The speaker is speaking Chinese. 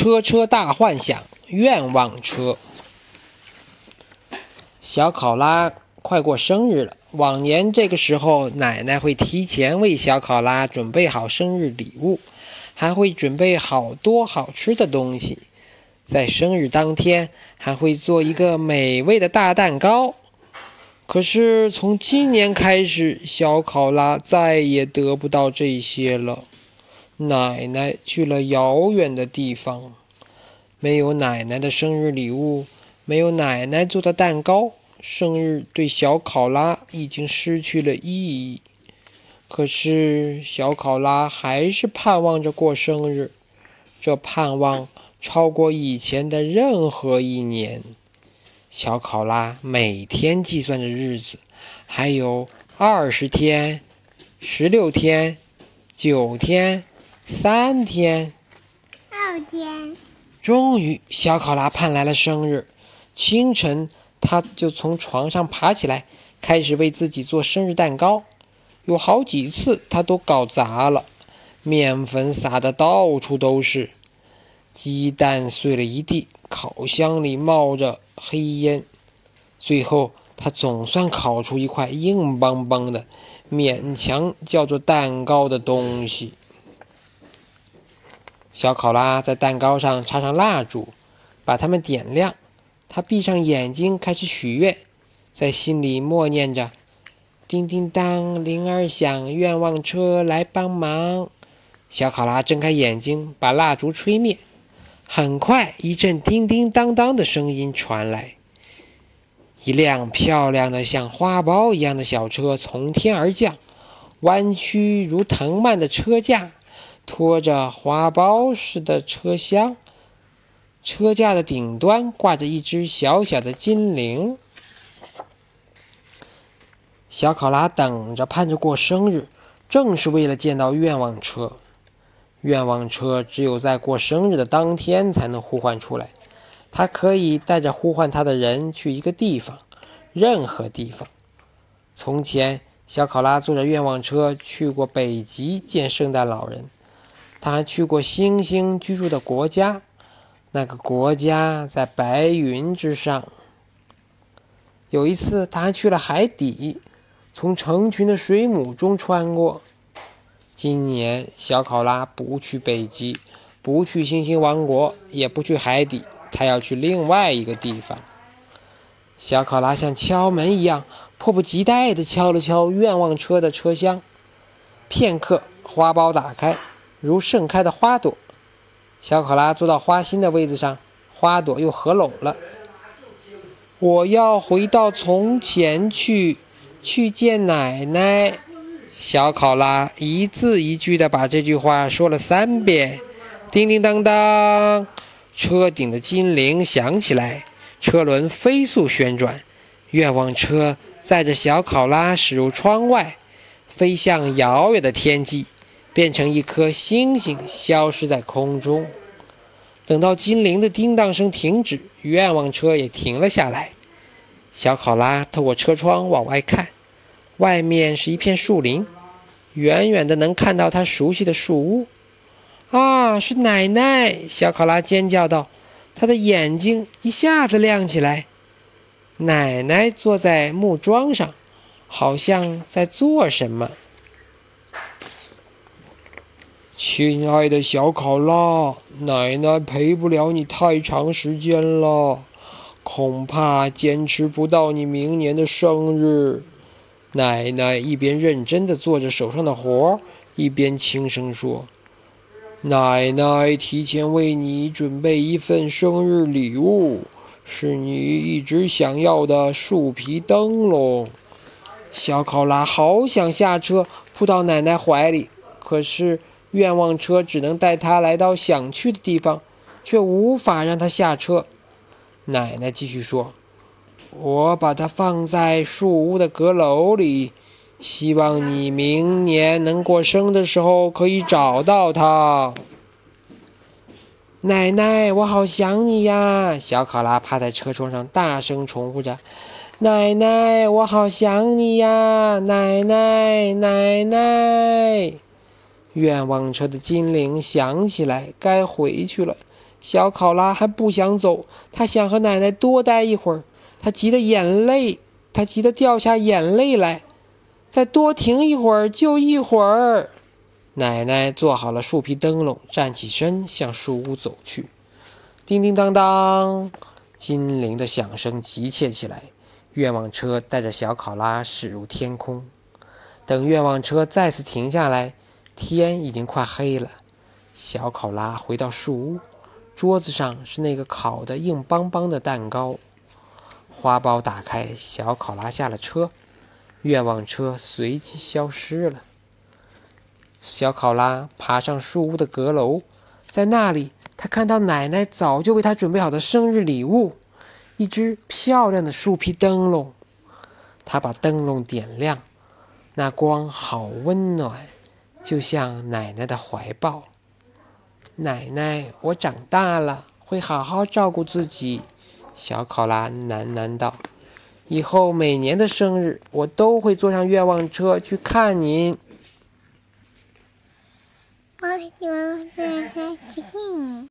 车车大幻想，愿望车。小考拉快过生日了。往年这个时候，奶奶会提前为小考拉准备好生日礼物，还会准备好多好吃的东西。在生日当天，还会做一个美味的大蛋糕。可是从今年开始，小考拉再也得不到这些了。奶奶去了遥远的地方，没有奶奶的生日礼物，没有奶奶做的蛋糕。生日对小考拉已经失去了意义，可是小考拉还是盼望着过生日，这盼望超过以前的任何一年。小考拉每天计算着日子，还有二十天、十六天、九天、三天、二天。终于，小考拉盼来了生日，清晨。他就从床上爬起来，开始为自己做生日蛋糕。有好几次他都搞砸了，面粉撒的到处都是，鸡蛋碎了一地，烤箱里冒着黑烟。最后他总算烤出一块硬邦邦的、勉强叫做蛋糕的东西。小考拉在蛋糕上插上蜡烛，把它们点亮。他闭上眼睛，开始许愿，在心里默念着：“叮叮当，铃儿响，愿望车来帮忙。”小考拉睁开眼睛，把蜡烛吹灭。很快，一阵叮叮当当的声音传来，一辆漂亮的像花苞一样的小车从天而降，弯曲如藤蔓的车架，拖着花苞似的车厢。车架的顶端挂着一只小小的金铃。小考拉等着盼着过生日，正是为了见到愿望车。愿望车只有在过生日的当天才能呼唤出来。它可以带着呼唤它的人去一个地方，任何地方。从前，小考拉坐着愿望车去过北极见圣诞老人，他还去过星星居住的国家。那个国家在白云之上。有一次，他还去了海底，从成群的水母中穿过。今年，小考拉不去北极，不去星星王国，也不去海底，他要去另外一个地方。小考拉像敲门一样，迫不及待地敲了敲愿望车的车厢。片刻，花苞打开，如盛开的花朵。小考拉坐到花心的位子上，花朵又合拢了。我要回到从前去，去见奶奶。小考拉一字一句地把这句话说了三遍。叮叮当当，车顶的金铃响起来，车轮飞速旋转，愿望车载着小考拉驶入窗外，飞向遥远的天际。变成一颗星星，消失在空中。等到金铃的叮当声停止，愿望车也停了下来。小考拉透过车窗往外看，外面是一片树林，远远的能看到他熟悉的树屋。啊，是奶奶！小考拉尖叫道，他的眼睛一下子亮起来。奶奶坐在木桩上，好像在做什么。亲爱的小考拉，奶奶陪不了你太长时间了，恐怕坚持不到你明年的生日。奶奶一边认真地做着手上的活儿，一边轻声说：“奶奶提前为你准备一份生日礼物，是你一直想要的树皮灯笼。”小考拉好想下车扑到奶奶怀里，可是。愿望车只能带他来到想去的地方，却无法让他下车。奶奶继续说：“我把它放在树屋的阁楼里，希望你明年能过生的时候可以找到它。”奶奶，我好想你呀！小考拉趴在车窗上，大声重复着：“奶奶，我好想你呀！奶奶，奶奶。”愿望车的金铃响起来，该回去了。小考拉还不想走，他想和奶奶多待一会儿。他急得眼泪，他急得掉下眼泪来。再多停一会儿，就一会儿。奶奶做好了树皮灯笼，站起身向树屋走去。叮叮当当，金铃的响声急切起来。愿望车带着小考拉驶入天空。等愿望车再次停下来，天已经快黑了。小考拉回到树屋，桌子上是那个烤得硬邦邦的蛋糕。花苞打开，小考拉下了车，愿望车随即消失了。小考拉爬上树屋的阁楼，在那里，他看到奶奶早就为他准备好的生日礼物——一只漂亮的树皮灯笼。他把灯笼点亮，那光好温暖，就像奶奶的怀抱。奶奶，我长大了，会好好照顾自己。小考拉喃喃道：“以后每年的生日，我都会坐上愿望车去看您。”我喜欢这个星星。